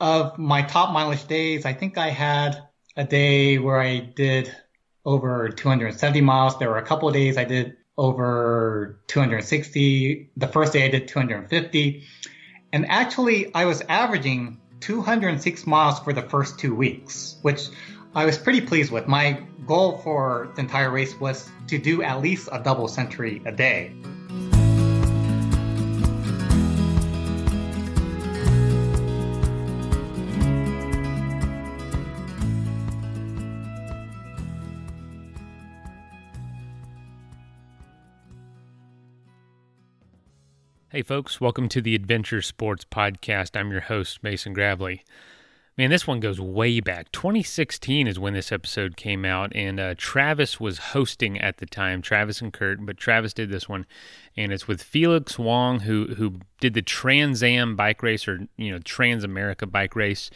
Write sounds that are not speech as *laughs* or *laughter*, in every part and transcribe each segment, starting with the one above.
of my top mileage days, I think I had a day where I did over 270 miles. There were a couple of days I did over 260. The first day I did 250. And actually, I was averaging 206 miles for the first two weeks, which I was pretty pleased with. My goal for the entire race was to do at least a double century a day. Hey, folks, welcome to the Adventure Sports Podcast. I'm your host, Mason Gravely. Man, this one goes way back. 2016 is when this episode came out, and uh, Travis was hosting at the time. Travis and Kurt, but Travis did this one, and it's with Felix Wong, who who did the Trans Am bike race, or you know Trans America bike race.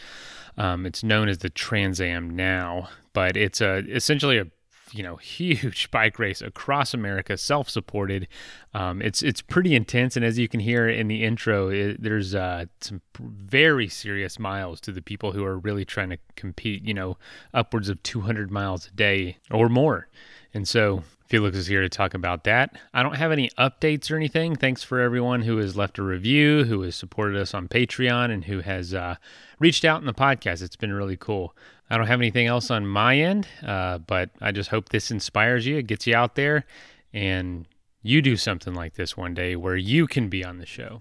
Um, it's known as the Trans Am now, but it's a essentially a you know *laughs* huge bike race across America, self-supported. Um, it's it's pretty intense, and as you can hear in the intro, it, there's uh, some very serious miles to the people who are really trying to compete. You know, upwards of 200 miles a day or more, and so Felix is here to talk about that. I don't have any updates or anything. Thanks for everyone who has left a review, who has supported us on Patreon, and who has uh, reached out in the podcast. It's been really cool. I don't have anything else on my end, uh, but I just hope this inspires you, gets you out there, and you do something like this one day where you can be on the show.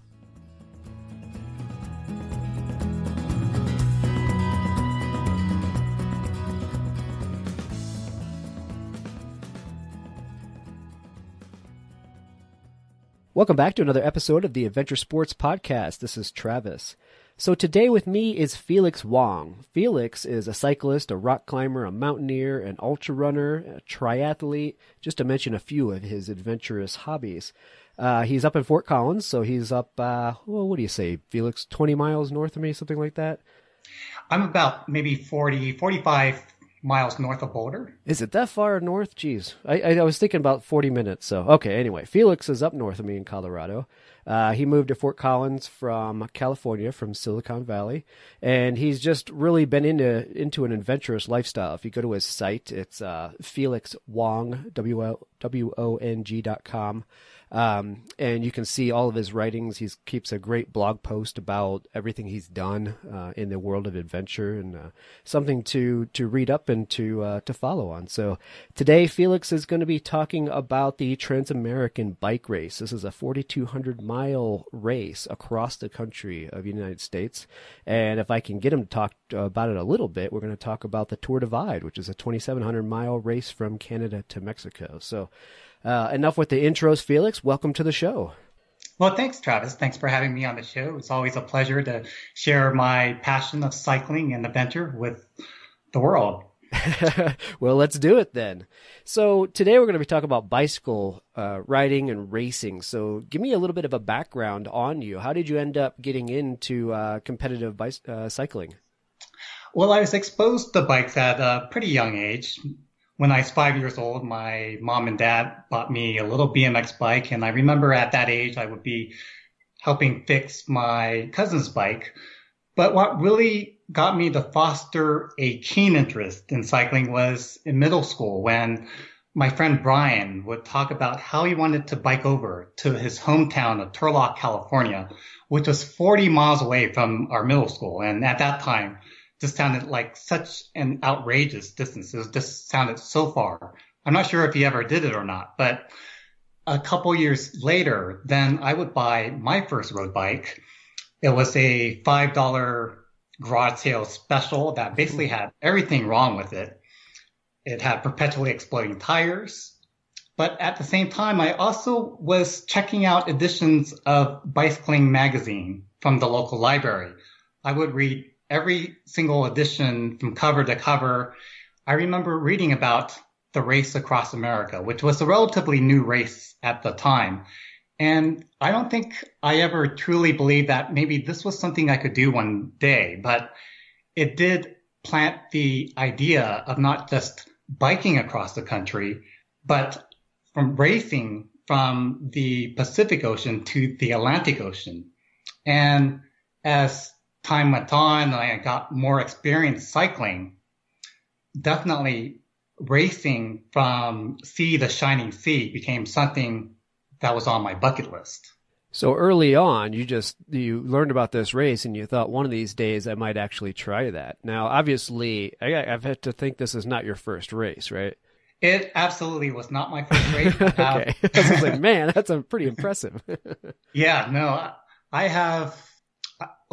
Welcome back to another episode of the Adventure Sports Podcast. This is Travis. So today with me is Felix Wong. Felix is a cyclist, a rock climber, a mountaineer, an ultra runner, a triathlete, just to mention a few of his adventurous hobbies. Uh, he's up in Fort Collins, so he's up, uh, well, what do you say, Felix, 20 miles north of me, something like that? I'm about maybe 40, 45 miles north of Boulder. Is it that far north? Jeez. I, I, I was thinking about 40 minutes, so okay, anyway. Felix is up north of me in Colorado. Uh, he moved to Fort Collins from California, from Silicon Valley, and he's just really been into into an adventurous lifestyle. If you go to his site, it's uh, Felix Wong W O N G dot com. Um, and you can see all of his writings. He keeps a great blog post about everything he's done uh, in the world of adventure, and uh, something to to read up and to uh, to follow on. So today, Felix is going to be talking about the Trans-American Bike Race. This is a 4,200 mile race across the country of the United States, and if I can get him to talk about it a little bit, we're going to talk about the Tour Divide, which is a 2,700 mile race from Canada to Mexico. So. Uh, enough with the intros, Felix. Welcome to the show. Well, thanks, Travis. Thanks for having me on the show. It's always a pleasure to share my passion of cycling and adventure with the world. *laughs* well, let's do it then. So, today we're going to be talking about bicycle uh, riding and racing. So, give me a little bit of a background on you. How did you end up getting into uh, competitive uh, cycling? Well, I was exposed to bikes at a pretty young age when I was five years old, my mom and dad bought me a little BMX bike. And I remember at that age, I would be helping fix my cousin's bike. But what really got me to foster a keen interest in cycling was in middle school when my friend Brian would talk about how he wanted to bike over to his hometown of Turlock, California, which was 40 miles away from our middle school. And at that time, just sounded like such an outrageous distance. It just sounded so far. I'm not sure if he ever did it or not, but a couple years later, then I would buy my first road bike. It was a $5 garage sale special that basically had everything wrong with it. It had perpetually exploding tires. But at the same time, I also was checking out editions of Bicycling magazine from the local library. I would read every single edition from cover to cover, I remember reading about the race across America, which was a relatively new race at the time. And I don't think I ever truly believed that maybe this was something I could do one day, but it did plant the idea of not just biking across the country, but from racing from the Pacific Ocean to the Atlantic Ocean. And as time went on and I got more experience cycling, definitely racing from sea to shining sea became something that was on my bucket list. So early on, you just you learned about this race and you thought one of these days I might actually try that. Now, obviously, I, I've had to think this is not your first race, right? It absolutely was not my first race. *laughs* okay, uh, *laughs* I was like, *laughs* man, that's a pretty impressive. yeah, no, I have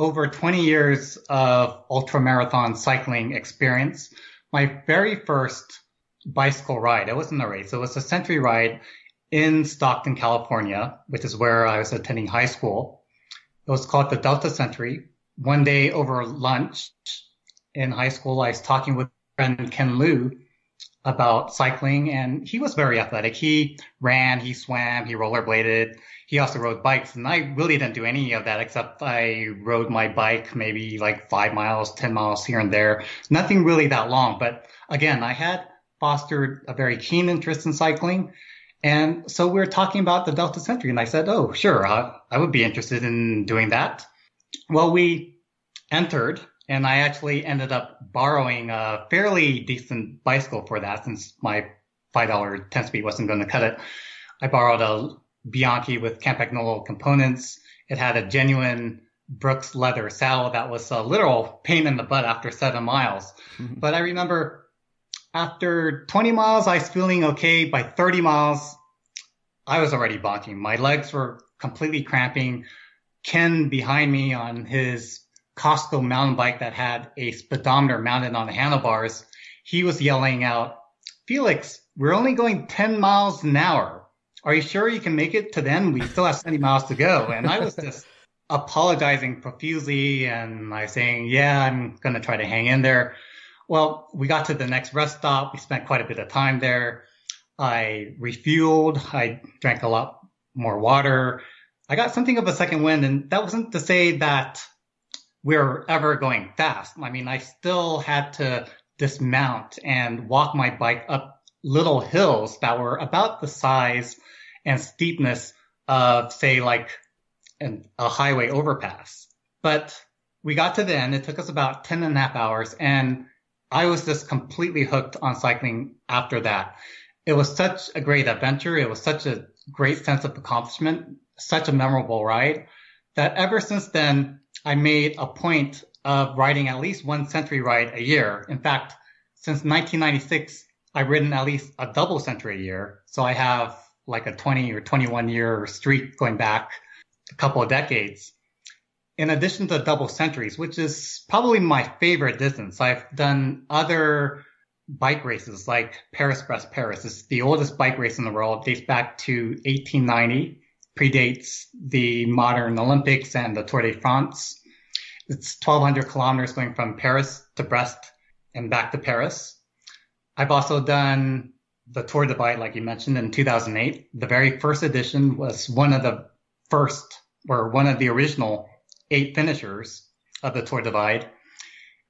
over 20 years of ultra marathon cycling experience. My very first bicycle ride, it wasn't a race, it was a century ride in Stockton, California, which is where I was attending high school. It was called the Delta Century. One day over lunch in high school, I was talking with friend Ken Liu about cycling and he was very athletic. He ran, he swam, he rollerbladed. He also rode bikes and I really didn't do any of that except I rode my bike maybe like five miles, 10 miles here and there. Nothing really that long. But again, I had fostered a very keen interest in cycling and so we were talking about the Delta Century, and I said, "Oh, sure, I, I would be interested in doing that." Well, we entered, and I actually ended up borrowing a fairly decent bicycle for that, since my five dollar ten speed wasn't going to cut it. I borrowed a Bianchi with Campagnolo components. It had a genuine Brooks leather saddle that was a literal pain in the butt after seven miles. Mm-hmm. But I remember after 20 miles, I was feeling okay. By 30 miles, I was already bonking. My legs were completely cramping. Ken behind me on his Costco mountain bike that had a speedometer mounted on the handlebars, he was yelling out, Felix, we're only going 10 miles an hour. Are you sure you can make it to then? We still have 70 miles to go. And I was just *laughs* apologizing profusely and I saying, yeah, I'm going to try to hang in there. Well, we got to the next rest stop. We spent quite a bit of time there. I refueled. I drank a lot more water. I got something of a second wind, and that wasn't to say that we are ever going fast. I mean, I still had to dismount and walk my bike up little hills that were about the size and steepness of, say, like an, a highway overpass. But we got to the end. It took us about 10 and a half hours, and I was just completely hooked on cycling after that. It was such a great adventure. It was such a great sense of accomplishment, such a memorable ride that ever since then, I made a point of riding at least one century ride a year. In fact, since 1996, I've ridden at least a double century a year. So I have like a 20 or 21 year streak going back a couple of decades in addition to double centuries, which is probably my favorite distance, I've done other bike races like Paris Brest Paris. It's the oldest bike race in the world, dates back to 1890, predates the modern Olympics and the Tour de France. It's 1200 kilometers going from Paris to Brest and back to Paris. I've also done the Tour Divide, like you mentioned, in 2008. The very first edition was one of the first, or one of the original eight finishers of the Tour Divide.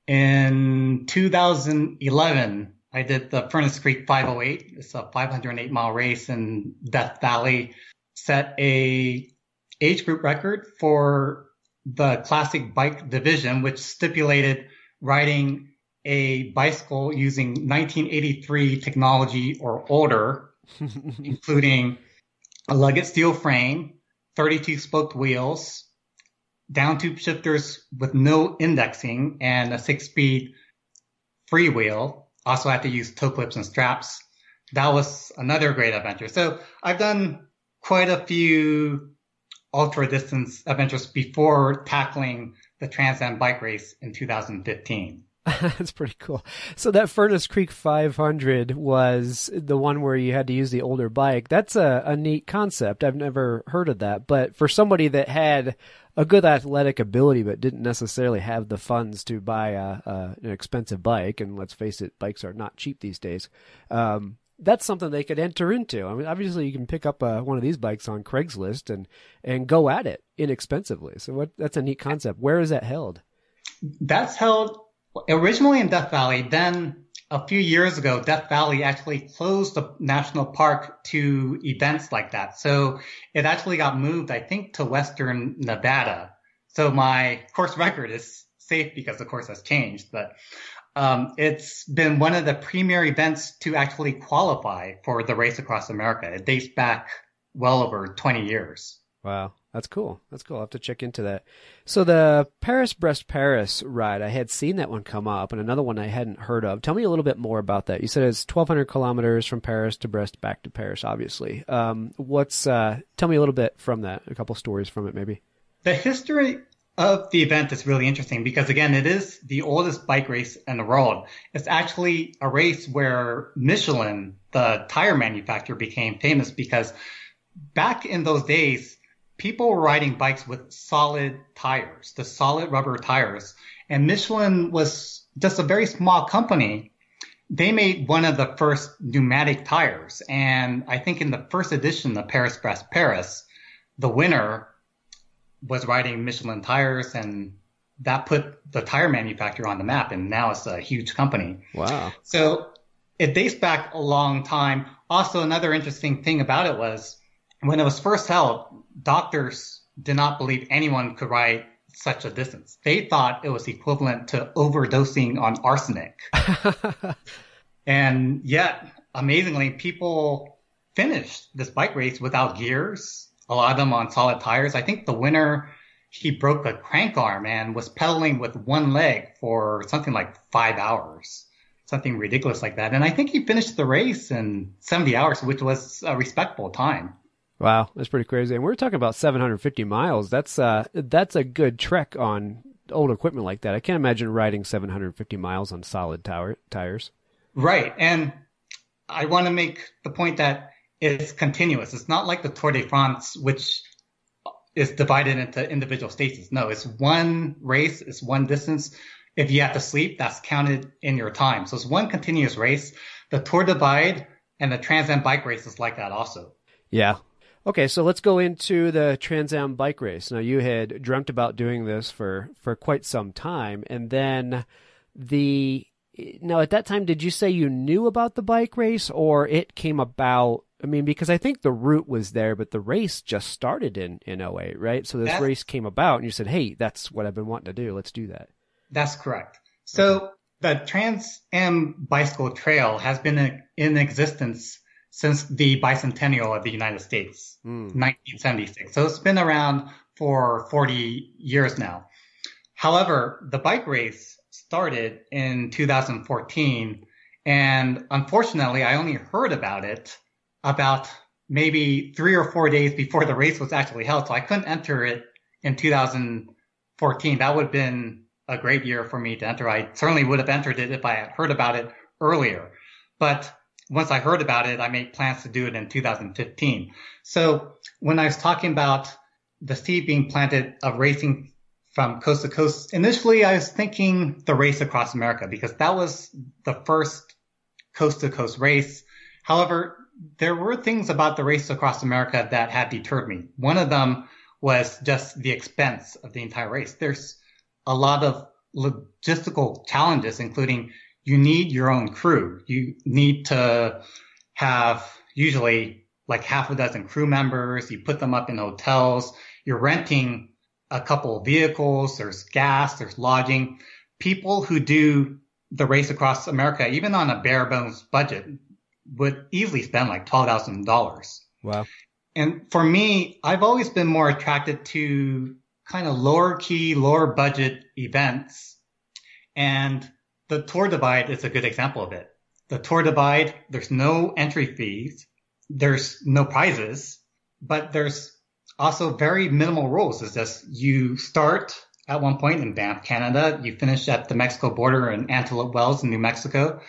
In 2011, I did the Furnace Creek 508. It's a 508 mile race in Death Valley. Set a age group record for the classic bike division, which stipulated riding a bicycle using 1983 technology or older, *laughs* including a lugged steel frame, 32 spoked wheels, down tube shifters with no indexing and a six speed freewheel. Also had to use toe clips and straps. That was another great adventure. So I've done quite a few ultra distance adventures before tackling the Trans Am bike race in 2015. *laughs* That's pretty cool. So that Furnace Creek 500 was the one where you had to use the older bike. That's a, a neat concept. I've never heard of that. But for somebody that had a good athletic ability but didn't necessarily have the funds to buy a, a, an expensive bike, and let's face it, bikes are not cheap these days. Um, that's something they could enter into. I mean, obviously, you can pick up uh, one of these bikes on Craigslist and and go at it inexpensively. So what, that's a neat concept. Where is that held? That's held originally in Death Valley. Then a few years ago, Death Valley actually closed the national park to events like that. So it actually got moved, I think, to Western Nevada. So my course record is safe because, the course, has changed. But um, it's been one of the premier events to actually qualify for the race across America. It dates back well over 20 years. Wow. That's cool. That's cool. I'll have to check into that. So the Paris Brest Paris ride, I had seen that one come up, and another one I hadn't heard of. Tell me a little bit more about that. You said it's 1,200 kilometers from Paris to Brest, back to Paris. Obviously, um, what's? Uh, tell me a little bit from that. A couple stories from it, maybe. The history of the event is really interesting because again, it is the oldest bike race in the world. It's actually a race where Michelin, the tire manufacturer, became famous because back in those days people were riding bikes with solid tires, the solid rubber tires. And Michelin was just a very small company. They made one of the first pneumatic tires. And I think in the first edition of Paris Brest Paris, the winner was riding Michelin tires and that put the tire manufacturer on the map. And now it's a huge company. Wow. So it dates back a long time. Also, another interesting thing about it was when it was first held, doctors did not believe anyone could ride such a distance. They thought it was equivalent to overdosing on arsenic. *laughs* and yet, amazingly, people finished this bike race without gears, a lot of them on solid tires. I think the winner, he broke a crank arm and was pedaling with one leg for something like five hours. Something ridiculous like that. And I think he finished the race in 70 hours, which was a respectable time. Wow, that's pretty crazy. And we're talking about 750 miles. That's uh, that's a good trek on old equipment like that. I can't imagine riding 750 miles on solid tower, tires. Right, and I want to make the point that it's continuous. It's not like the Tour de France, which is divided into individual stages. No, it's one race, it's one distance. If you have to sleep, that's counted in your time. So it's one continuous race. The Tour Divide and the Trans Am bike race is like that also. Yeah, Okay, so let's go into the Trans Am bike race. Now, you had dreamt about doing this for, for quite some time, and then the now at that time, did you say you knew about the bike race, or it came about? I mean, because I think the route was there, but the race just started in in 08, right? So this that's, race came about, and you said, "Hey, that's what I've been wanting to do. Let's do that." That's correct. So okay. the Trans Am Bicycle Trail has been in existence since the bicentennial of the United States, mm. 1976. So it's been around for 40 years now. However, the bike race started in 2014, and unfortunately, I only heard about it about maybe three or four days before the race was actually held. So I couldn't enter it in 2014. That would have been a great year for me to enter. I certainly would have entered it if I had heard about it earlier. But once I heard about it, I made plans to do it in 2015. So when I was talking about the seed being planted of racing from coast to coast, initially I was thinking the race across America because that was the first coast to coast race. However, there were things about the race across America that had deterred me. One of them was just the expense of the entire race. There's a lot of logistical challenges, including you need your own crew. You need to have usually like half a dozen crew members. You put them up in hotels. You're renting a couple of vehicles. There's gas. There's lodging. People who do the race across America, even on a bare bones budget, would easily spend like twelve thousand dollars. Wow. And for me, I've always been more attracted to kind of lower key, lower budget events. And the Tour Divide is a good example of it. The Tour Divide, there's no entry fees, there's no prizes, but there's also very minimal rules. It's just you start at one point in Banff, Canada, you finish at the Mexico border in Antelope Wells in New Mexico.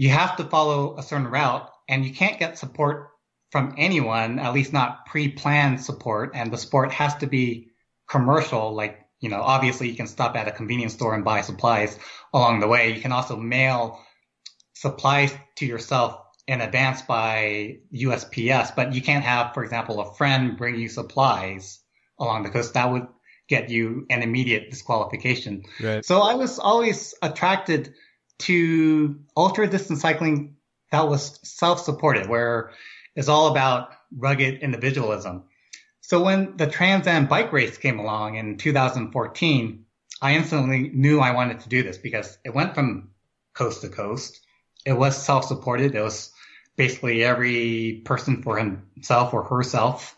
You have to follow a certain route and you can't get support from anyone, at least not pre-planned support. And the support has to be commercial, like you know, obviously you can stop at a convenience store and buy supplies along the way. You can also mail supplies to yourself in advance by USPS, but you can't have, for example, a friend bring you supplies along the coast. That would get you an immediate disqualification. Right. So I was always attracted to ultra distance cycling that was self-supported, where it's all about rugged individualism. So when the Trans Am bike race came along in 2014, I instantly knew I wanted to do this because it went from coast to coast. It was self-supported. It was basically every person for himself or herself.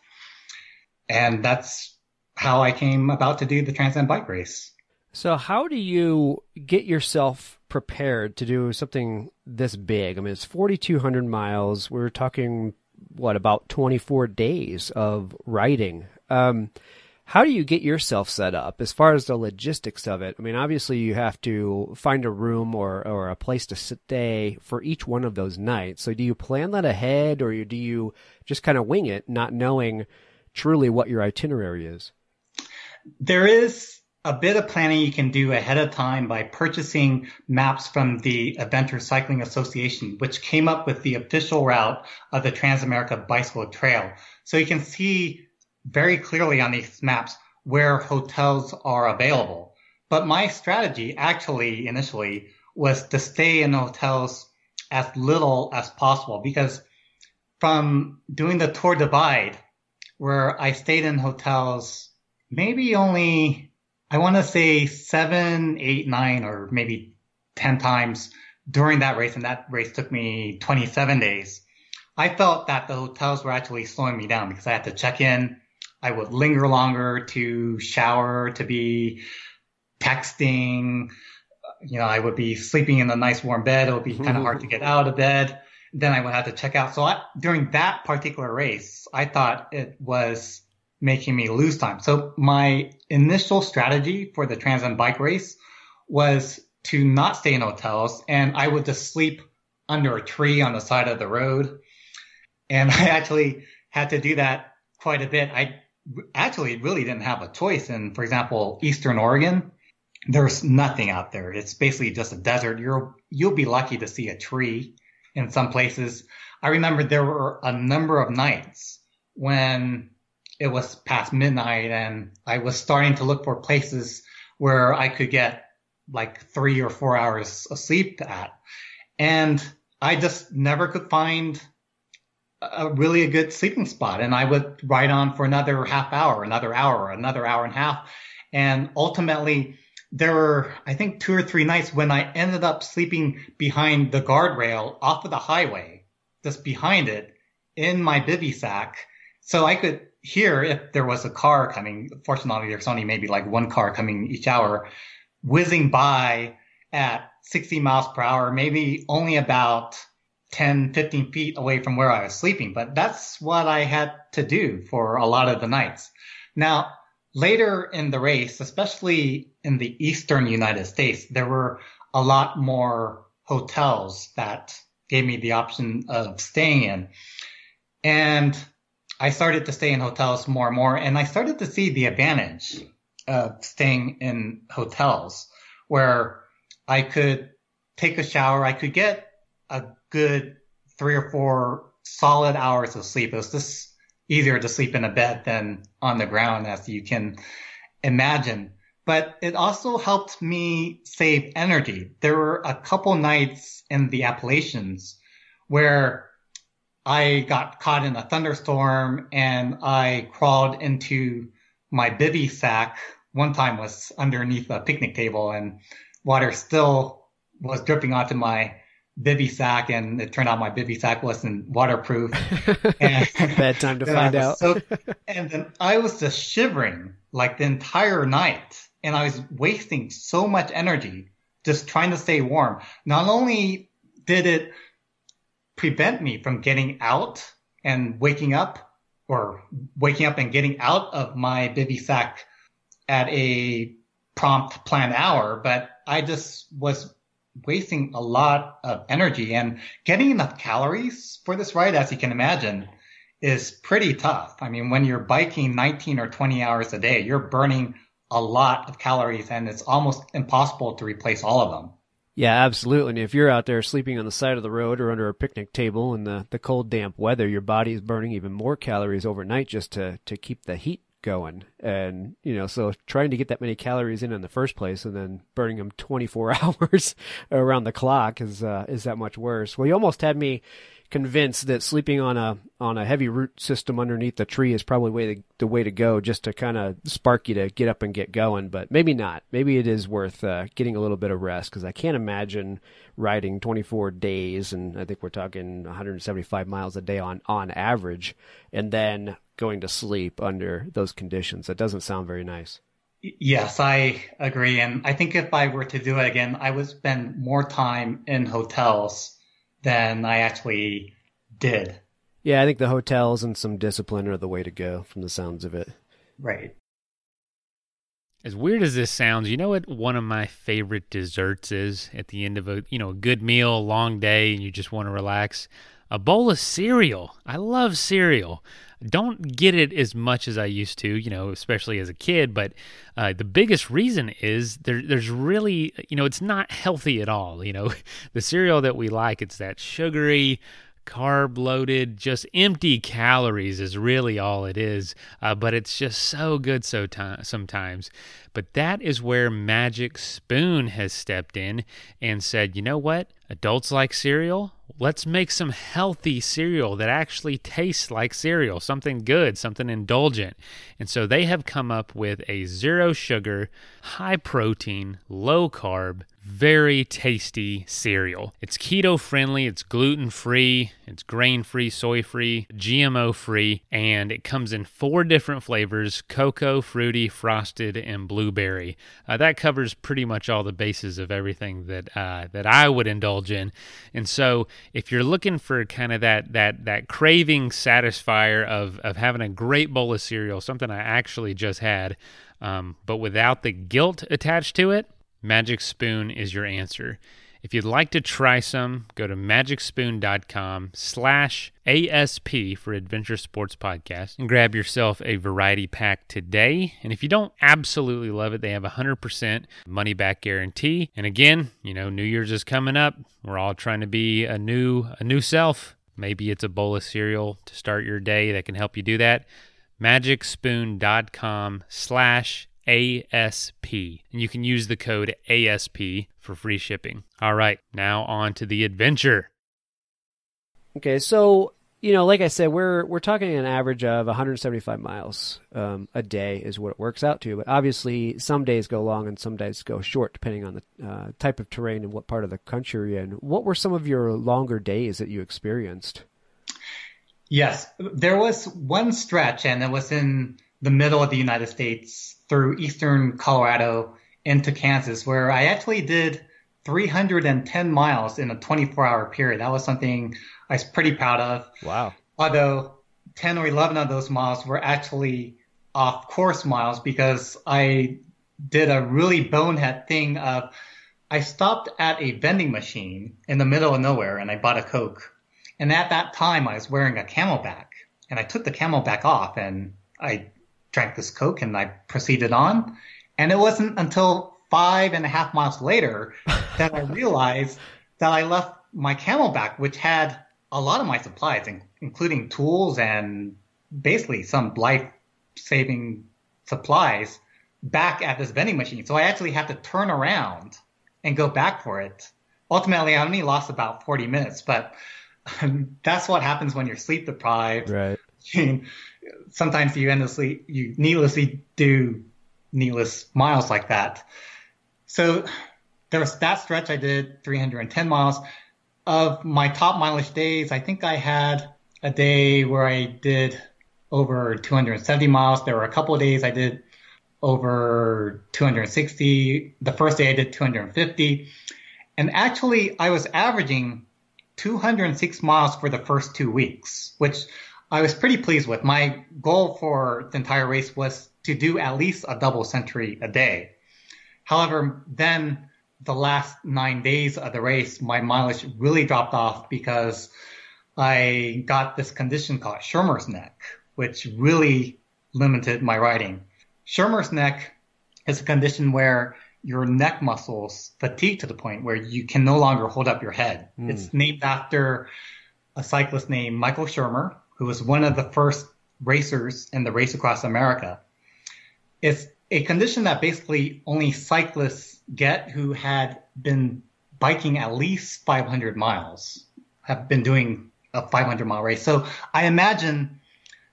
And that's how I came about to do the Trans Am bike race. So, how do you get yourself prepared to do something this big? I mean, it's 4,200 miles. We're talking, what, about 24 days of riding. Um, how do you get yourself set up as far as the logistics of it? I mean, obviously, you have to find a room or, or a place to stay for each one of those nights. So, do you plan that ahead or do you just kind of wing it, not knowing truly what your itinerary is? There is a bit of planning you can do ahead of time by purchasing maps from the Adventure Cycling Association, which came up with the official route of the Transamerica Bicycle Trail. So you can see very clearly on these maps where hotels are available. But my strategy actually initially was to stay in hotels as little as possible because from doing the Tour Divide, where I stayed in hotels maybe only I want to say seven, eight, nine, or maybe 10 times during that race. And that race took me 27 days. I felt that the hotels were actually slowing me down because I had to check in. I would linger longer to shower, to be texting. You know, I would be sleeping in a nice warm bed. It would be kind of hard to get out of bed. Then I would have to check out. So I, during that particular race, I thought it was making me lose time. So my initial strategy for the Trans Am bike race was to not stay in hotels and I would just sleep under a tree on the side of the road. And *laughs* I actually had to do that quite a bit. I actually really didn't have a choice. In, for example, Eastern Oregon, there's nothing out there. It's basically just a desert. You're, you'll be lucky to see a tree in some places. I remember there were a number of nights when it was past midnight and I was starting to look for places where I could get like three or four hours of sleep at. And I just never could find a really a good sleeping spot. And I would ride on for another half hour, another hour, another hour and a half. And ultimately there were, I think two or three nights when I ended up sleeping behind the guardrail off of the highway, just behind it in my bivy sack. So I could here, if there was a car coming, fortunately, there's only maybe like one car coming each hour, whizzing by at 60 miles per hour, maybe only about 10, 15 feet away from where I was sleeping. But that's what I had to do for a lot of the nights. Now, later in the race, especially in the eastern United States, there were a lot more hotels that gave me the option of staying in. And I started to stay in hotels more and more, and I started to see the advantage of staying in hotels where I could take a shower. I could get a good three or four solid hours of sleep. It was just easier to sleep in a bed than on the ground, as you can imagine. But it also helped me save energy. There were a couple nights in the Appalachians where I got caught in a thunderstorm and I crawled into my bivy sack. One time was underneath a picnic table and water still was dripping onto my bivy sack and it turned out my bivy sack wasn't waterproof. and *laughs* Bad time to find out. so, and then I was just shivering like the entire night and I was wasting so much energy just trying to stay warm. Not only did it prevent me from getting out and waking up or waking up and getting out of my bivy sack at a prompt planned hour, but I just was wasting a lot of energy and getting enough calories for this ride, as you can imagine, is pretty tough. I mean, when you're biking 19 or 20 hours a day, you're burning a lot of calories and it's almost impossible to replace all of them. Yeah, absolutely. And if you're out there sleeping on the side of the road or under a picnic table in the, the cold, damp weather, your body is burning even more calories overnight just to, to keep the heat going. And, you know, so trying to get that many calories in in the first place and then burning them 24 *laughs* hours around the clock is, uh, is that much worse. Well, you almost had me convinced that sleeping on a on a heavy root system underneath the tree is probably way to, the way to go, just to kind of spark you to get up and get going. But maybe not. Maybe it is worth uh, getting a little bit of rest because I can't imagine riding 24 days, and I think we're talking 175 miles a day on on average, and then going to sleep under those conditions. That doesn't sound very nice. Yes, I agree. And I think if I were to do it again, I would spend more time in hotels than I actually did. Yeah, I think the hotels and some discipline are the way to go from the sounds of it. Right. As weird as this sounds, you know what one of my favorite desserts is at the end of a, you know, a good meal, a long day and you just want to relax? A bowl of cereal. I love cereal don't get it as much as I used to, you know, especially as a kid. But uh, the biggest reason is there, there's really, you know, it's not healthy at all. You know, *laughs* the cereal that we like, it's that sugary, carb loaded, just empty calories is really all it is. Uh, but it's just so good so t- sometimes. But that is where Magic Spoon has stepped in and said, you know what? Adults like cereal let's make some healthy cereal that actually tastes like cereal, something good, something indulgent. And so they have come up with a zero sugar, high protein, low carb, very tasty cereal. It's keto friendly, it's gluten free, it's grain free, soy free, GMO free, and it comes in four different flavors cocoa, fruity, frosted, and blueberry. Uh, that covers pretty much all the bases of everything that uh, that I would indulge in. And so if you're looking for kind of that that that craving satisfier of of having a great bowl of cereal, something I actually just had, um, but without the guilt attached to it, Magic Spoon is your answer. If you'd like to try some, go to magicspoon.com slash ASP for Adventure Sports Podcast and grab yourself a variety pack today. And if you don't absolutely love it, they have a 100% money back guarantee. And again, you know, New Year's is coming up. We're all trying to be a new a new self. Maybe it's a bowl of cereal to start your day that can help you do that. magicspoon.com slash ASP. And you can use the code ASP for free shipping. All right, now on to the adventure. Okay, so you know, like I said, we're we're talking an average of 175 miles um, a day is what it works out to. But obviously, some days go long and some days go short, depending on the uh, type of terrain and what part of the country you're in. What were some of your longer days that you experienced? Yes, there was one stretch, and it was in the middle of the United States through eastern Colorado into Kansas, where I actually did 310 miles in a 24 hour period. That was something I was pretty proud of. Wow. Although 10 or 11 of those miles were actually off course miles because I did a really bonehead thing of I stopped at a vending machine in the middle of nowhere and I bought a Coke. And at that time I was wearing a CamelBak and I took the CamelBak off and I drank this Coke and I proceeded on. And it wasn't until five and a half miles later *laughs* that I realized that I left my CamelBak, which had a lot of my supplies, including tools and basically some life saving supplies back at this vending machine. So I actually had to turn around and go back for it. Ultimately, I only lost about 40 minutes, but *laughs* that's what happens when you're sleep deprived. Right. *laughs* sometimes you endlessly, you needlessly do needless miles like that. So there was that stretch I did 310 miles. Of my top mileage days, I think I had a day where I did over 270 miles. There were a couple of days I did over 260. The first day I did 250. And actually, I was averaging 206 miles for the first two weeks, which I was pretty pleased with. My goal for the entire race was to do at least a double century a day. However, then the last nine days of the race, my mileage really dropped off because I got this condition called Shermer's neck, which really limited my riding. Shermer's neck is a condition where your neck muscles fatigue to the point where you can no longer hold up your head. Mm. It's named after a cyclist named Michael Shermer, who was one of the first racers in the race across America. it's a condition that basically only cyclists get who had been biking at least 500 miles, have been doing a 500 mile race. So I imagine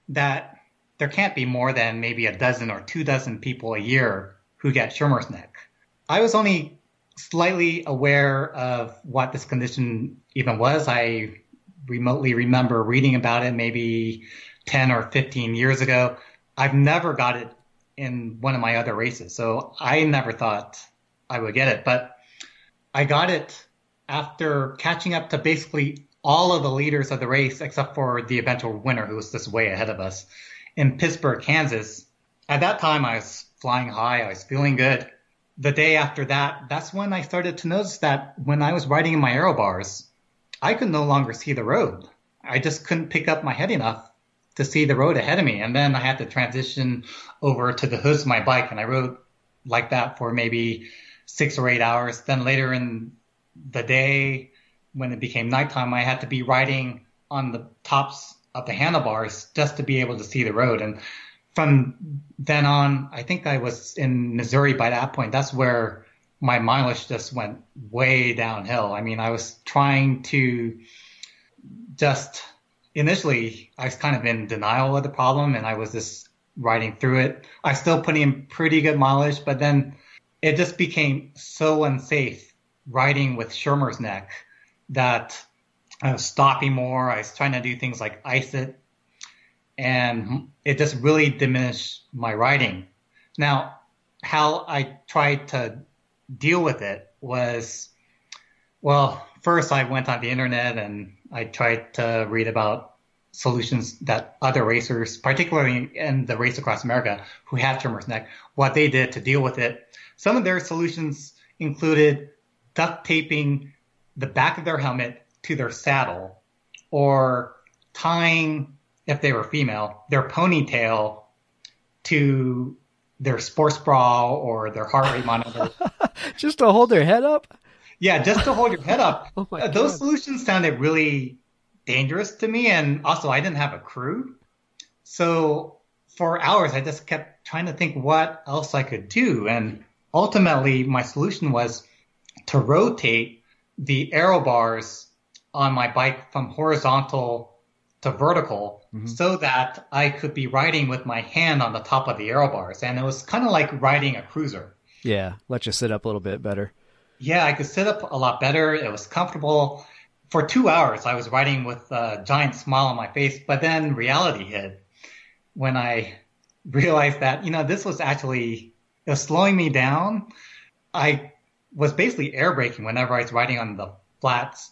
that there can't be more than maybe a dozen or two dozen people a year who get Shermer's neck. I was only slightly aware of what this condition even was. I remotely remember reading about it maybe 10 or 15 years ago. I've never got it in one of my other races, so I never thought I would get it. But I got it after catching up to basically all of the leaders of the race except for the eventual winner who was just way ahead of us in Pittsburgh, Kansas. At that time, I was flying high. I was feeling good the day after that, that's when I started to notice that when I was riding in my aero bars, I could no longer see the road. I just couldn't pick up my head enough to see the road ahead of me. And then I had to transition over to the hoods of my bike and I rode like that for maybe six or eight hours. Then later in the day, when it became nighttime, I had to be riding on the tops of the handlebars just to be able to see the road. And from then on, I think I was in Missouri by that point. That's where my mileage just went way downhill. I mean, I was trying to just initially, I was kind of in denial of the problem and I was just riding through it. I still put in pretty good mileage, but then it just became so unsafe riding with Shermer's neck that I was stopping more. I was trying to do things like ice it and it just really diminished my riding. Now, how I tried to deal with it was, well, first I went on the internet and I tried to read about solutions that other racers, particularly in the race across America, who have Shermer's neck, what they did to deal with it. Some of their solutions included duct taping the back of their helmet to their saddle or tying if they were female, their ponytail to their sports bra or their heart rate monitor. *laughs* just to hold their head up? Yeah, just to hold your head up. *laughs* oh Uh, Those God. solutions sounded really dangerous to me. And also, I didn't have a crew. So for hours, I just kept trying to think what else I could do. And ultimately, my solution was to rotate the aero bars on my bike from horizontal to vertical mm-hmm. so that I could be riding with my hand on the top of the aero bars. And it was kind of like riding a cruiser. Yeah, let you sit up a little bit better. Yeah, I could sit up a lot better. It was comfortable. For two hours, I was riding with a giant smile on my face, but then reality hit when I realized that, you know, this was actually, it was slowing me down. I was basically air braking whenever I was riding on the flats.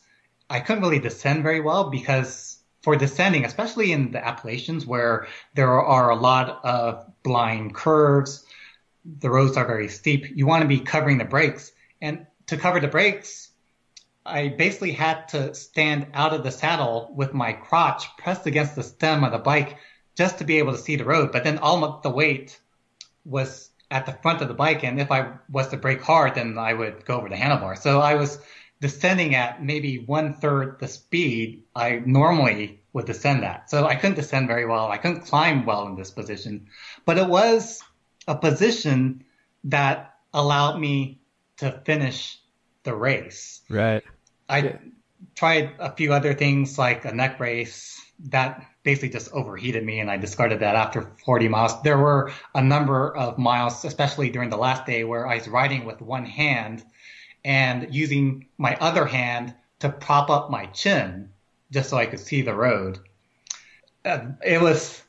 I couldn't really descend very well because for descending, especially in the Appalachians where there are a lot of blind curves, the roads are very steep. You want to be covering the brakes. And to cover the brakes, I basically had to stand out of the saddle with my crotch pressed against the stem of the bike just to be able to see the road. But then all of the weight was at the front of the bike. And if I was to brake hard, then I would go over the handlebar. So I was descending at maybe one third the speed I normally would descend at. So I couldn't descend very well. I couldn't climb well in this position, but it was a position that allowed me to finish the race. Right. I Yeah. tried a few other things like a neck brace that basically just overheated me and I discarded that after 40 miles. There were a number of miles, especially during the last day where I was riding with one hand and using my other hand to prop up my chin just so I could see the road. Uh, it was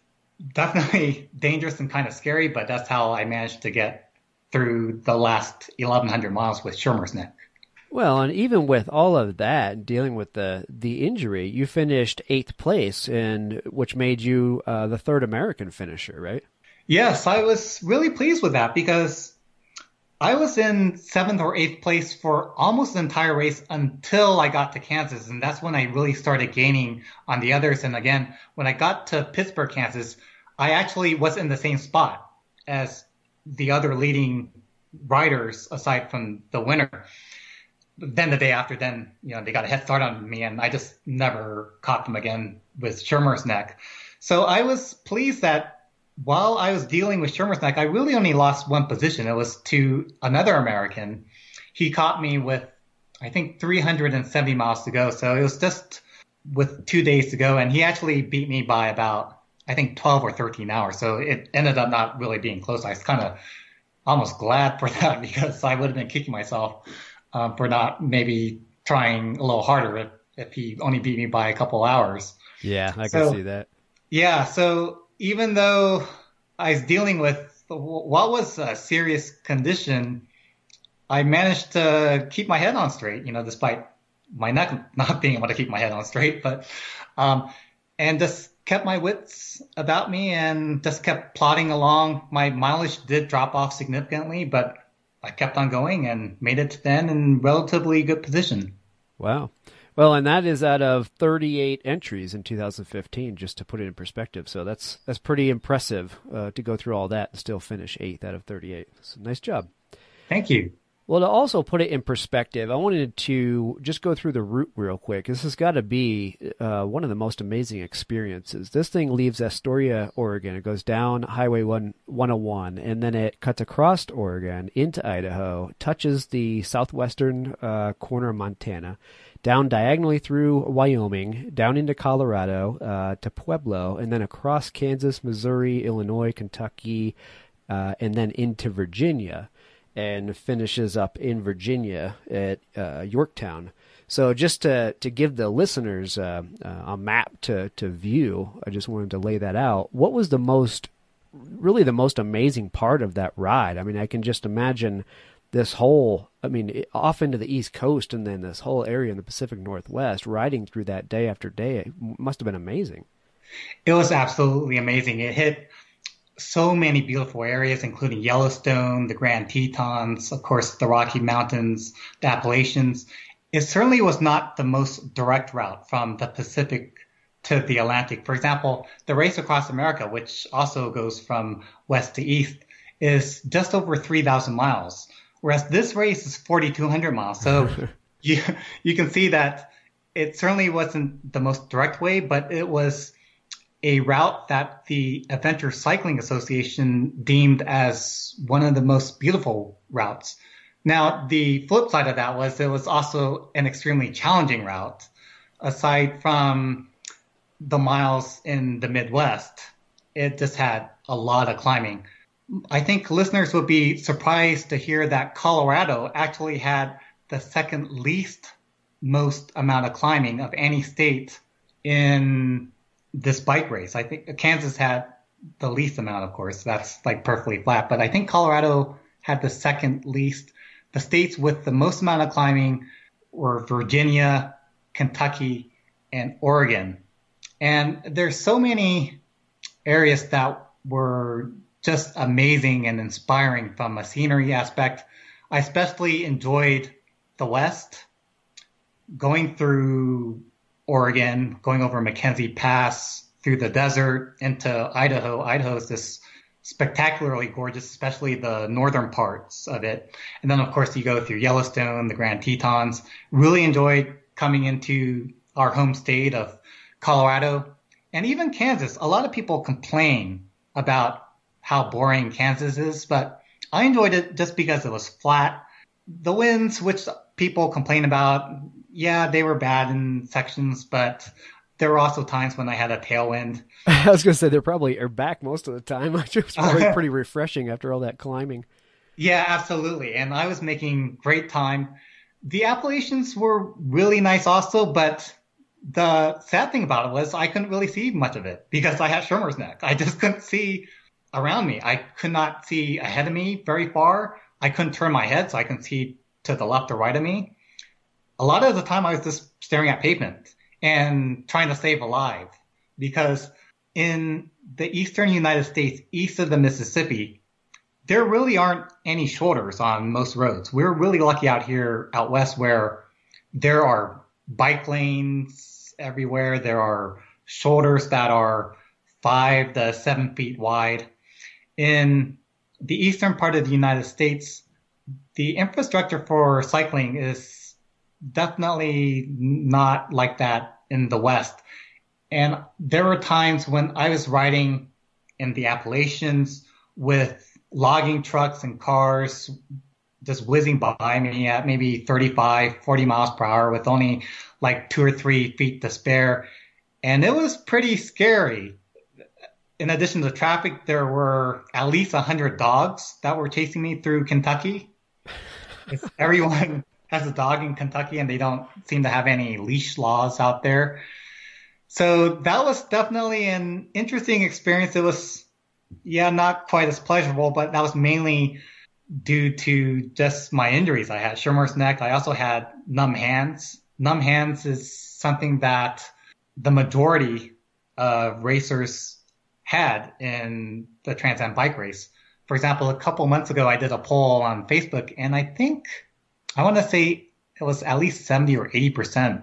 definitely *laughs* dangerous and kind of scary, but that's how I managed to get through the last 1100 miles with Shermer's neck. Well, and even with all of that, dealing with the the injury, you finished eighth place, and which made you uh, the third American finisher, right? Yes, I was really pleased with that because I was in seventh or eighth place for almost the entire race until I got to Kansas. And that's when I really started gaining on the others. And again, when I got to Pittsburgh, Kansas, I actually was in the same spot as the other leading riders aside from the winner. Then the day after, then, you know, they got a head start on me and I just never caught them again with Shermer's neck. So I was pleased that while I was dealing with Shermer's Neck, I really only lost one position. It was to another American. He caught me with, I think, 370 miles to go. So it was just with two days to go, and he actually beat me by about, I think, 12 or 13 hours. So it ended up not really being close. I was kind of almost glad for *laughs* that because I would have been kicking myself um, for not maybe trying a little harder if, if he only beat me by a couple hours. Yeah, I can see that. Yeah, so even though I was dealing with what was a serious condition, I managed to keep my head on straight, you know, despite my neck *laughs* not being able to keep my head on straight, but, um, and just kept my wits about me and just kept plodding along. My mileage did drop off significantly, but I kept on going and made it to then in relatively good position. Wow. Well, and that is out of 38 entries in 2015, just to put it in perspective. So that's that's pretty impressive uh, to go through all that and still finish eighth out of 38. So nice job. Thank you. Well, to also put it in perspective, I wanted to just go through the route real quick. This has got to be uh, one of the most amazing experiences. This thing leaves Astoria, Oregon. It goes down Highway 1, 101, and then it cuts across Oregon into Idaho, touches the southwestern uh, corner of Montana, down diagonally through Wyoming, down into Colorado uh, to Pueblo, and then across Kansas, Missouri, Illinois, Kentucky, uh, and then into Virginia and finishes up in Virginia at uh, Yorktown. So just to to give the listeners uh, uh, a map to to view, I just wanted to lay that out. What was the most, really the most amazing part of that ride? I mean, I can just imagine this whole, I mean, off into the East Coast and then this whole area in the Pacific Northwest, riding through that day after day. It must have been amazing. It was absolutely amazing. It hit so many beautiful areas, including Yellowstone, the Grand Tetons, of course, the Rocky Mountains, the Appalachians. It certainly was not the most direct route from the Pacific to the Atlantic. For example, the race across America, which also goes from west to east, is just over 3,000 miles, whereas this race is 4,200 miles. So *laughs* you, you can see that it certainly wasn't the most direct way, but it was a route that the Adventure Cycling Association deemed as one of the most beautiful routes. Now, the flip side of that was it was also an extremely challenging route. Aside from the miles in the Midwest, it just had a lot of climbing. I think listeners would be surprised to hear that Colorado actually had the second least most amount of climbing of any state in this bike race. I think Kansas had the least amount, of course. That's like perfectly flat. But I think Colorado had the second least. The states with the most amount of climbing were Virginia, Kentucky, and Oregon. And there's so many areas that were just amazing and inspiring from a scenery aspect. I especially enjoyed the West, going through Oregon, going over McKenzie Pass through the desert into Idaho. Idaho is this spectacularly gorgeous, especially the northern parts of it. And then, of course, you go through Yellowstone, the Grand Tetons. Really enjoyed coming into our home state of Colorado and even Kansas. A lot of people complain about how boring Kansas is, but I enjoyed it just because it was flat. The winds, which people complain about, yeah, they were bad in sections, but there were also times when I had a tailwind. *laughs* I was going to say they're probably are back most of the time, *laughs* which was *laughs* probably pretty refreshing after all that climbing. Yeah, absolutely. And I was making great time. The Appalachians were really nice also, but the sad thing about it was I couldn't really see much of it because I had Shermer's neck. I just couldn't see around me. I could not see ahead of me very far. I couldn't turn my head so I can see to the left or right of me a lot of the time I was just staring at pavement and trying to save alive because in the eastern United States, east of the Mississippi, there really aren't any shoulders on most roads. We're really lucky out here out west where there are bike lanes everywhere. There are shoulders that are five to seven feet wide. In the eastern part of the United States, the infrastructure for cycling is definitely not like that in the West. And there were times when I was riding in the Appalachians with logging trucks and cars just whizzing by me at maybe 35, 40 miles per hour with only like two or three feet to spare. And it was pretty scary. In addition to traffic, there were at least 100 dogs that were chasing me through Kentucky. *laughs* everyone has a dog in Kentucky and they don't seem to have any leash laws out there. So that was definitely an interesting experience. It was, yeah, not quite as pleasurable, but that was mainly due to just my injuries. I had Shermer's neck. I also had numb hands. Numb hands is something that the majority of racers had in the Trans Am bike race. For example, a couple months ago, I did a poll on Facebook, and I think I want to say it was at least 70 or 80 percent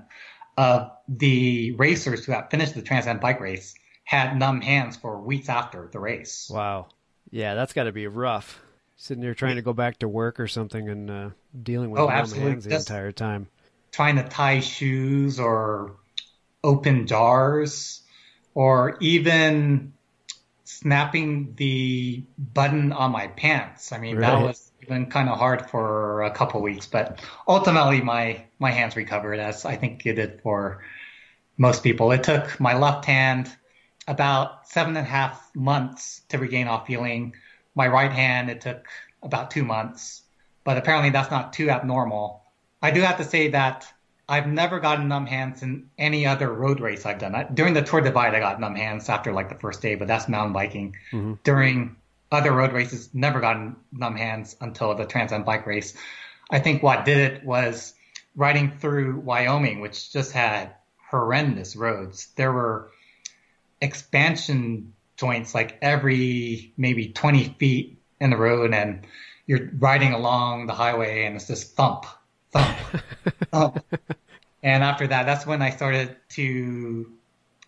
of the racers who had finished the Trans Am bike race had numb hands for weeks after the race. Wow. Yeah, that's got to be rough. Sitting there trying to go back to work or something and uh, dealing with oh, numb hands the Just entire time. Trying to tie shoes or open jars or even snapping the button on my pants. I mean, right. that was been kind of hard for a couple weeks, but ultimately my my hands recovered as I think it did for most people. It took my left hand about seven and a half months to regain off feeling. My right hand it took about two months, but apparently that's not too abnormal. I do have to say that I've never gotten numb hands in any other road race I've done. During the Tour Divide, I got numb hands after like the first day, but that's mountain biking. Mm-hmm. During other road races never gotten numb hands until the Trans Am bike race. I think what did it was riding through Wyoming, which just had horrendous roads. There were expansion joints like every maybe 20 feet in the road, and you're riding along the highway, and it's just thump, thump, thump. And after that, that's when I started to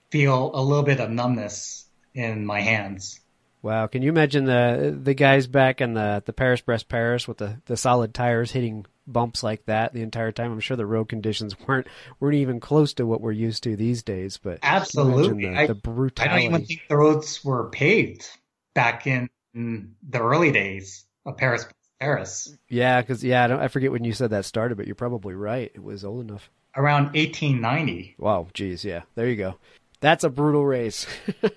feel a little bit of numbness in my hands. Wow, can you imagine the the guys back in the the Paris Brest Paris with the, the solid tires hitting bumps like that the entire time? I'm sure the road conditions *laughs* weren't weren't even close to what we're used to these days. But absolutely, the, I, the brutality. I don't even think the roads were paved back in, in the early days of Paris Paris. Yeah, because yeah, I, don't. I forget when you said that started, but you're probably right. It was old enough. Around 1890. Wow, geez, yeah. There you go. That's a brutal race. *laughs*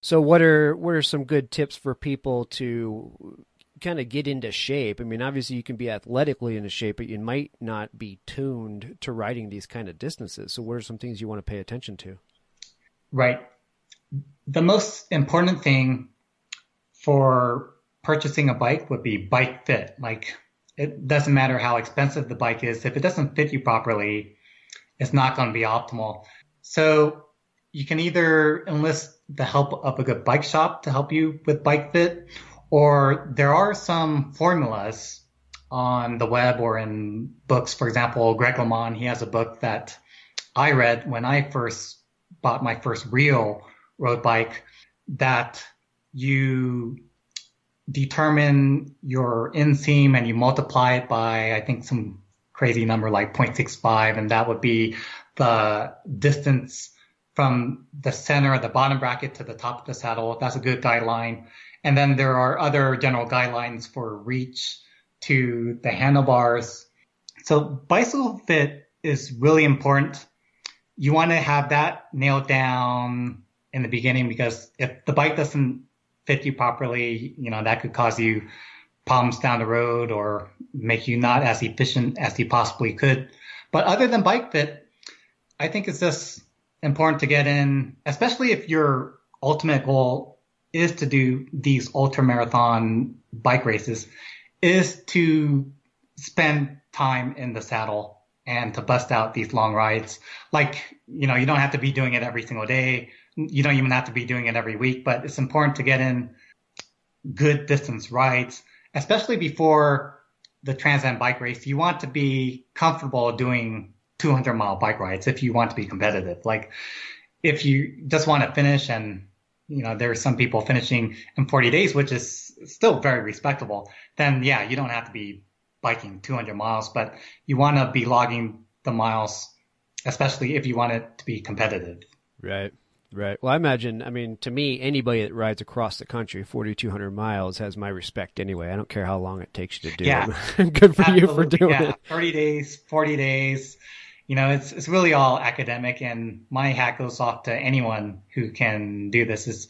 So what are what are some good tips for people to kind of get into shape? I mean, obviously you can be athletically into shape, but you might not be tuned to riding these kind of distances. So what are some things you want to pay attention to? Right. The most important thing for purchasing a bike would be bike fit. Like it doesn't matter how expensive the bike is. If it doesn't fit you properly, it's not going to be optimal. So you can either enlist the help of a good bike shop to help you with bike fit, or there are some formulas on the web or in books. For example, Greg LeMond, he has a book that I read when I first bought my first real road bike that you determine your inseam and you multiply it by, I think, some crazy number like 0.65, and that would be the distance from the center of the bottom bracket to the top of the saddle. That's a good guideline. And then there are other general guidelines for reach to the handlebars. So bicycle fit is really important. You want to have that nailed down in the beginning because if the bike doesn't fit you properly, you know, that could cause you problems down the road or make you not as efficient as you possibly could. But other than bike fit, I think it's just important to get in, especially if your ultimate goal is to do these ultra marathon bike races, is to spend time in the saddle and to bust out these long rides. Like, you know, you don't have to be doing it every single day. You don't even have to be doing it every week, but it's important to get in good distance rides, especially before the Trans Am bike race. You want to be comfortable doing 200 mile bike rides if you want to be competitive. Like if you just want to finish and, you know, there are some people finishing in 40 days, which is still very respectable, then yeah, you don't have to be biking 200 miles, but you want to be logging the miles, especially if you want it to be competitive. Right. Right. Well, I imagine, I mean, to me, anybody that rides across the country 4,200 miles has my respect anyway. I don't care how long it takes you to do Yeah. it. *laughs* Good for you for doing yeah. it. 30 days, 40 days. You know, it's it's really all academic, and my hat goes off to anyone who can do this. It's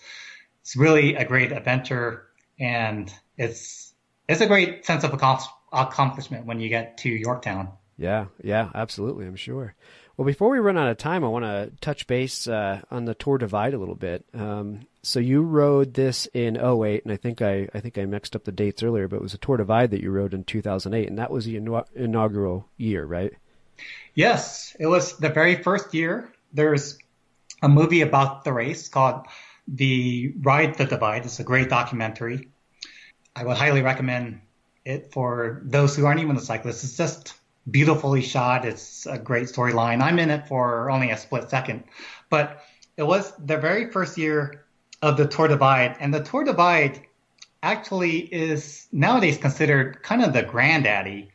it's really a great adventure, and it's it's a great sense of accomplishment when you get to Yorktown. Yeah, yeah, absolutely. I'm sure. Well, before we run out of time, I want to touch base uh, on the Tour Divide a little bit. Um, so you rode this in 08, and I think I, I think I mixed up the dates earlier, but it was a Tour Divide that you rode in 2008, and that was the inau- inaugural year, right? Yes, it was the very first year. There's a movie about the race called The Ride the Divide. It's a great documentary. I would highly recommend it for those who aren't even a cyclist. It's just beautifully shot. It's a great storyline. I'm in it for only a split second, but it was the very first year of the Tour Divide, and the Tour Divide actually is nowadays considered kind of the granddaddy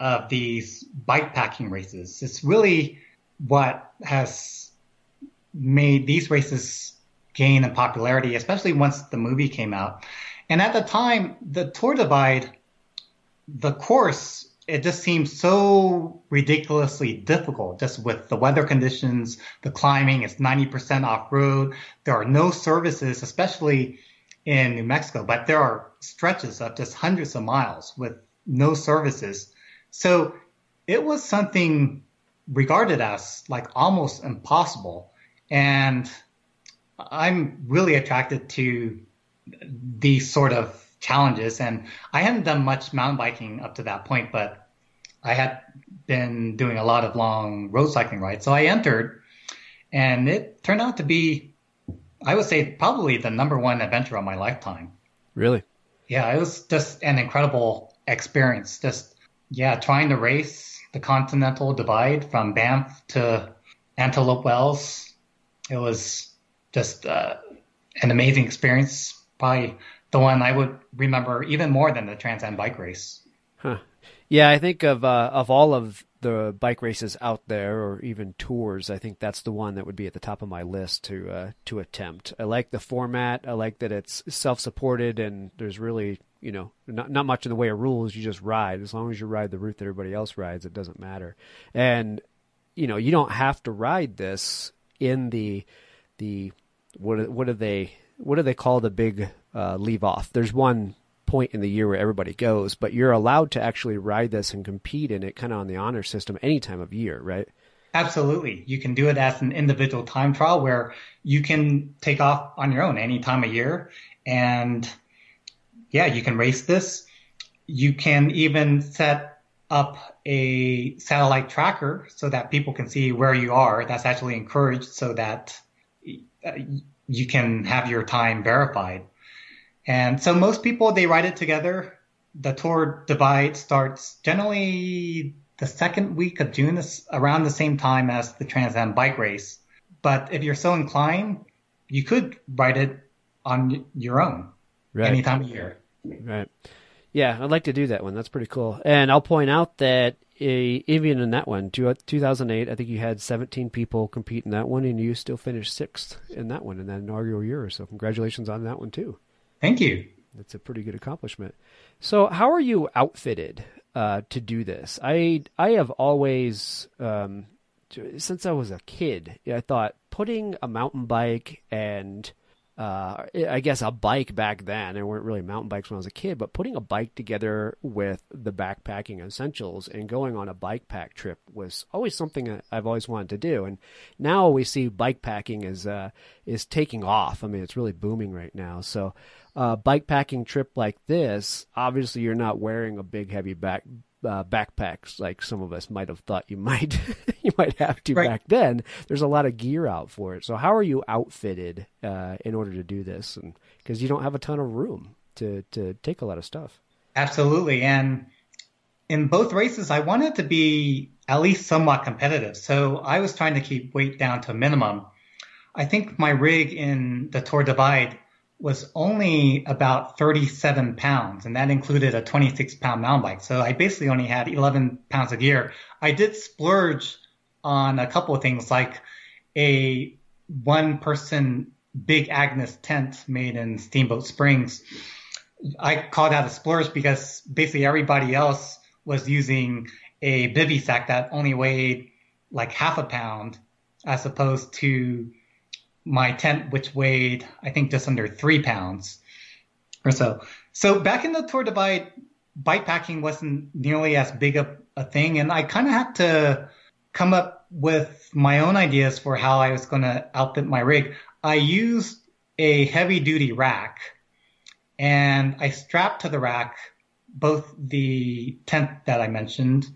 of these bikepacking races. It's really what has made these races gain in popularity, especially once the movie came out. And at the time, the Tour Divide, the course, it just seems so ridiculously difficult just with the weather conditions, the climbing, it's 90% off road. There are no services, especially in New Mexico, but there are stretches of just hundreds of miles with no services. So it was something regarded as like almost impossible. And I'm really attracted to these sort of challenges. And I hadn't done much mountain biking up to that point, but I had been doing a lot of long road cycling rides. So I entered and it turned out to be, I would say, probably the number one adventure of my lifetime. Really? Yeah, it was just an incredible experience. Just, yeah, trying to race the Continental Divide from Banff to Antelope Wells. It was just uh, an amazing experience. Probably the one I would remember even more than the Trans Am bike race. Huh. Yeah, I think of uh, of all of the bike races out there, or even tours, I think that's the one that would be at the top of my list to uh, to attempt. I like the format. I like that it's self supported and there's really you know not not much in the way of rules. You just ride as long as you ride the route that everybody else rides. It doesn't matter, and you know you don't have to ride this in the the what what do they what do they call the big uh, leave off? There's one point in the year where everybody goes, but you're allowed to actually ride this and compete in it kind of on the honor system any time of year, right? Absolutely. You can do it as an individual time trial where you can take off on your own any time of year. And yeah, you can race this. You can even set up a satellite tracker so that people can see where you are. That's actually encouraged so that uh, you can have your time verified. And so most people, they ride it together. The tour divide starts generally the second week of June, around the same time as the Trans Am bike race. But if you're so inclined, you could ride it on your own Right. any time of year. Right. Yeah, I'd like to do that one. That's pretty cool. And I'll point out that uh, even in that one, 2008, I think you had 17 people compete in that one, and you still finished sixth in that one in that inaugural year. So congratulations on that one too. Thank you. That's a pretty good accomplishment. So, how are you outfitted uh, to do this? I I have always, um, since I was a kid, I thought putting a mountain bike and uh, I guess a bike back then. There weren't really mountain bikes when I was a kid, but putting a bike together with the backpacking essentials and going on a bike pack trip was always something I've always wanted to do. And now we see bike packing is uh, is taking off. I mean, it's really booming right now. So, uh, bike packing trip like this, obviously, you're not wearing a big heavy back uh, backpacks like some of us might have thought you *laughs* might *laughs* you might have to Right. back then. There's a lot of gear out for it. So how are you outfitted uh, in order to do this? And because you don't have a ton of room to to take a lot of stuff. Absolutely. And in both races, I wanted to be at least somewhat competitive. So I was trying to keep weight down to a minimum. I think my rig in the Tour Divide was only about 37 pounds, and that included a 26 pound mountain bike. So I basically only had 11 pounds of gear. I did splurge on a couple of things like a one person Big Agnes tent made in Steamboat Springs. I call that a splurge because basically everybody else was using a bivy sack that only weighed like half a pound as opposed to my tent, which weighed, I think, just under three pounds or so. So back in the Tour Divide, bike packing wasn't nearly as big a, a thing. And I kind of had to come up with my own ideas for how I was going to outfit my rig. I used a heavy duty rack and I strapped to the rack both the tent that I mentioned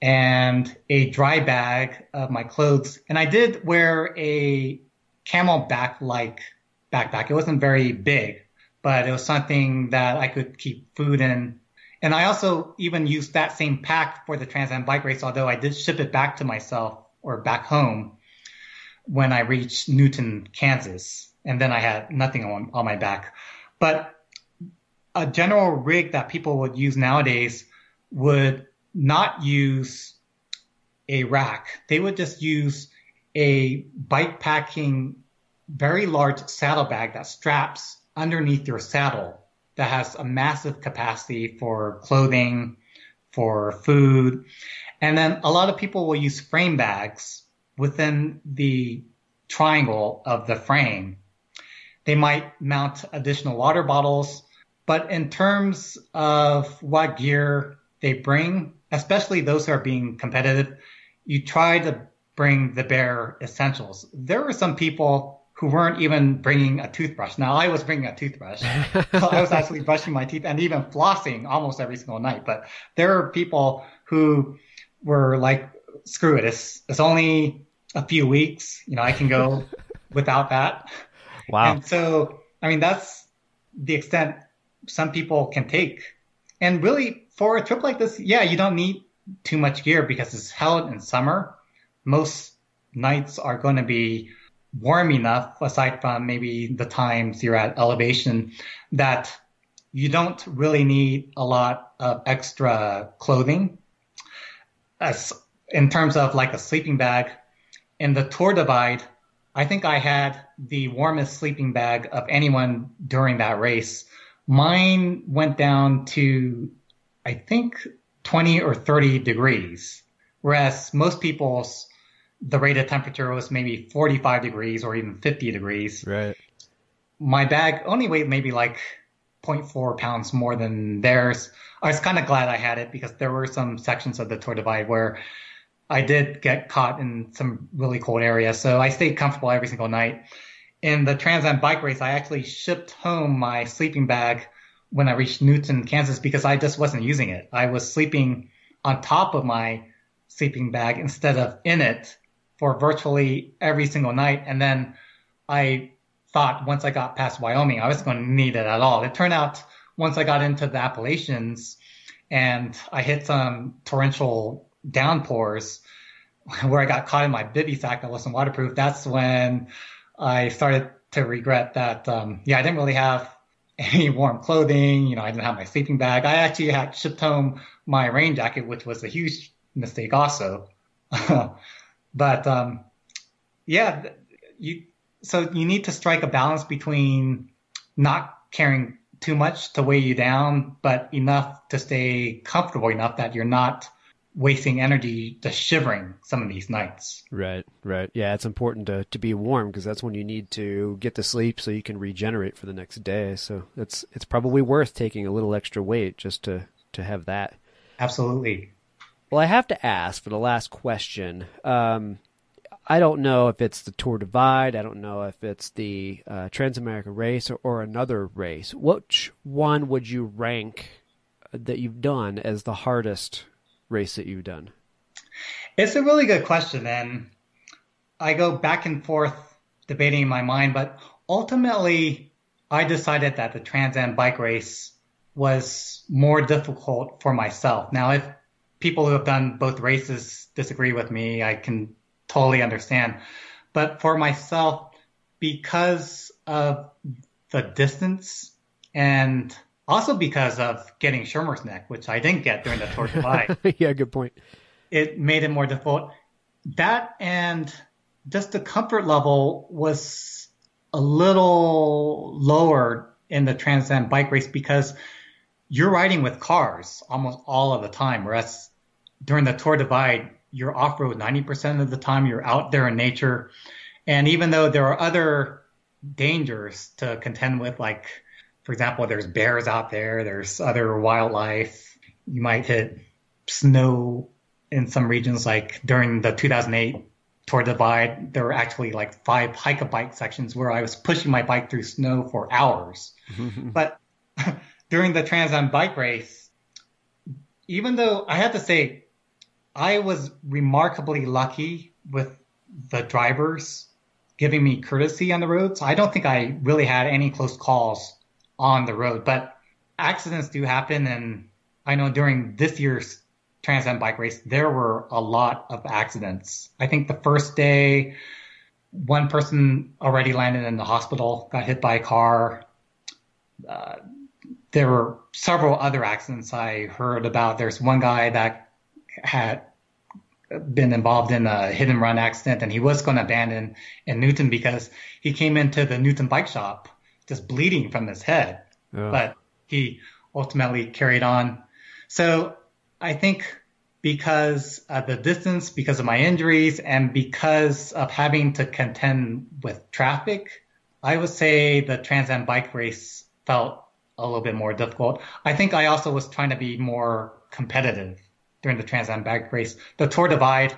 and a dry bag of my clothes. And I did wear a CamelBak like backpack. It wasn't very big, but it was something that I could keep food in. And I also even used that same pack for the Trans Am bike race, although I did ship it back to myself or back home when I reached Newton, Kansas. And then I had nothing on, on my back. But a general rig that people would use nowadays would not use a rack. They would just use a bike packing very large saddlebag that straps underneath your saddle that has a massive capacity for clothing, for food. And then a lot of people will use frame bags within the triangle of the frame. They might mount additional water bottles, but in terms of what gear they bring, especially those who are being competitive, you try to bring the bare essentials. There were some people who weren't even bringing a toothbrush. Now I was bringing a toothbrush. *laughs* I was actually brushing my teeth and even flossing almost every single night. But there are people who were like, screw it. It's, it's only a few weeks. You know, I can go *laughs* without that. Wow. And so, I mean, that's the extent some people can take. And really for a trip like this, yeah, you don't need too much gear because it's held in summer. Most nights are going to be warm enough, aside from maybe the times you're at elevation, that you don't really need a lot of extra clothing. As in terms of like a sleeping bag, in the Tour Divide, I think I had the warmest sleeping bag of anyone during that race. Mine went down to, I think, 20 or 30 degrees, whereas most people's the rate of temperature was maybe 45 degrees or even 50 degrees. Right. My bag only weighed maybe like 0.4 pounds more than theirs. I was kind of glad I had it because there were some sections of the Tour Divide where I did get caught in some really cold areas. So I stayed comfortable every single night. In the Trans Am bike race, I actually shipped home my sleeping bag when I reached Newton, Kansas, because I just wasn't using it. I was sleeping on top of my sleeping bag instead of in it for virtually every single night. And then I thought once I got past Wyoming, I wasn't going to need it at all. It turned out once I got into the Appalachians and I hit some torrential downpours *laughs* where I got caught in my bivy sack that wasn't waterproof, that's when I started to regret that, um, yeah, I didn't really have *laughs* any warm clothing. You know, I didn't have my sleeping bag. I actually had shipped home my rain jacket, which was a huge mistake also. *laughs* But um, yeah, you so you need to strike a balance between not carrying too much to weigh you down, but enough to stay comfortable enough that you're not wasting energy just shivering some of these nights. Right, right. Yeah, it's important to, to be warm because that's when you need to get to sleep so you can regenerate for the next day. So it's it's probably worth taking a little extra weight just to to have that. Absolutely. Well, I have to ask for the last question. Um, I don't know if it's the Tour Divide. I don't know if it's the uh, Transamerica race or, or, another race. Which one would you rank that you've done as the hardest race that you've done? It's a really good question, and I go back and forth debating in my mind, but ultimately, I decided that the Trans Am bike race was more difficult for myself. Now, if people who have done both races disagree with me. I can totally understand. But for myself, because of the distance and also because of getting Shermer's neck, which I didn't get during the Tour Divide. *laughs* yeah, good point. It made it more difficult. That and just the comfort level was a little lower in the Trans Am bike race because you're riding with cars almost all of the time, whereas during the Tour Divide, you're off road 90% of the time. You're out there in nature. And even though there are other dangers to contend with, like, for example, there's bears out there, there's other wildlife. You might hit snow in some regions, like during the 2008 Tour Divide, there were actually like five hike a bike sections where I was pushing my bike through snow for hours. *laughs* but *laughs* during the Trans Am bike race, even though I have to say, I was remarkably lucky with the drivers giving me courtesy on the road. So I don't think I really had any close calls on the road, but accidents do happen. And I know during this year's Trans Am bike race, there were a lot of accidents. I think the first day, one person already landed in the hospital, got hit by a car. Uh, there were several other accidents I heard about. There's one guy that had been involved in a hit and run accident and he was going to abandon in Newton because he came into the Newton bike shop just bleeding from his head. Yeah. But he ultimately carried on. So I think because of the distance, because of my injuries, and because of having to contend with traffic, I would say the Trans Am bike race felt a little bit more difficult. I think I also was trying to be more competitive during the Trans Am bike race. The Tour Divide,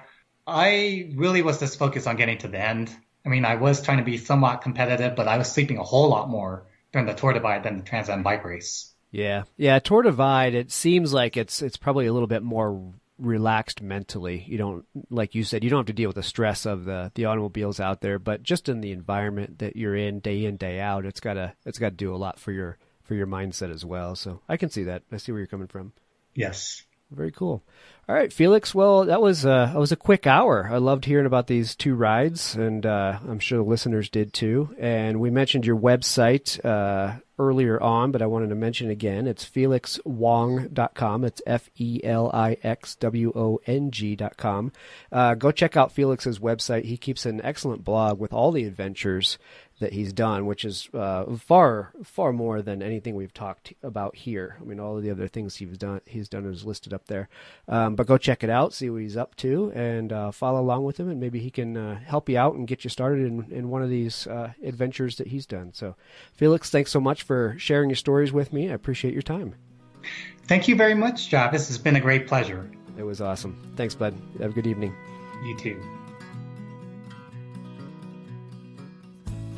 I really was just focused on getting to the end. I mean, I was trying to be somewhat competitive, but I was sleeping a whole lot more during the Tour Divide than the Trans Am bike race. Yeah, yeah. Tour Divide. It seems like it's it's probably a little bit more relaxed mentally. You don't, like you said, you don't have to deal with the stress of the the automobiles out there, but just in the environment that you're in day in day out, it's gotta it's got to do a lot for your for your mindset as well. So I can see that. I see where you're coming from. Yes. Very cool. All right, Felix. Well, that was uh, that was a quick hour. I loved hearing about these two rides, and uh, I'm sure the listeners did too. And we mentioned your website uh, earlier on, but I wanted to mention again. It's felixwong.com. It's F E L I X W O N G.com. Uh, go check out Felix's website. He keeps an excellent blog with all the adventures that he's done, which is uh, far far more than anything we've talked about here. I mean, all of the other things he's done he's done is listed up there. Um, but go check it out, see what he's up to, and uh, follow along with him, and maybe he can uh, help you out and get you started in in one of these uh, adventures that he's done. So, Felix, thanks so much for sharing your stories with me. I appreciate your time. Thank you very much, Travis. It's been a great pleasure. It was awesome. Thanks, bud. Have a good evening. You too.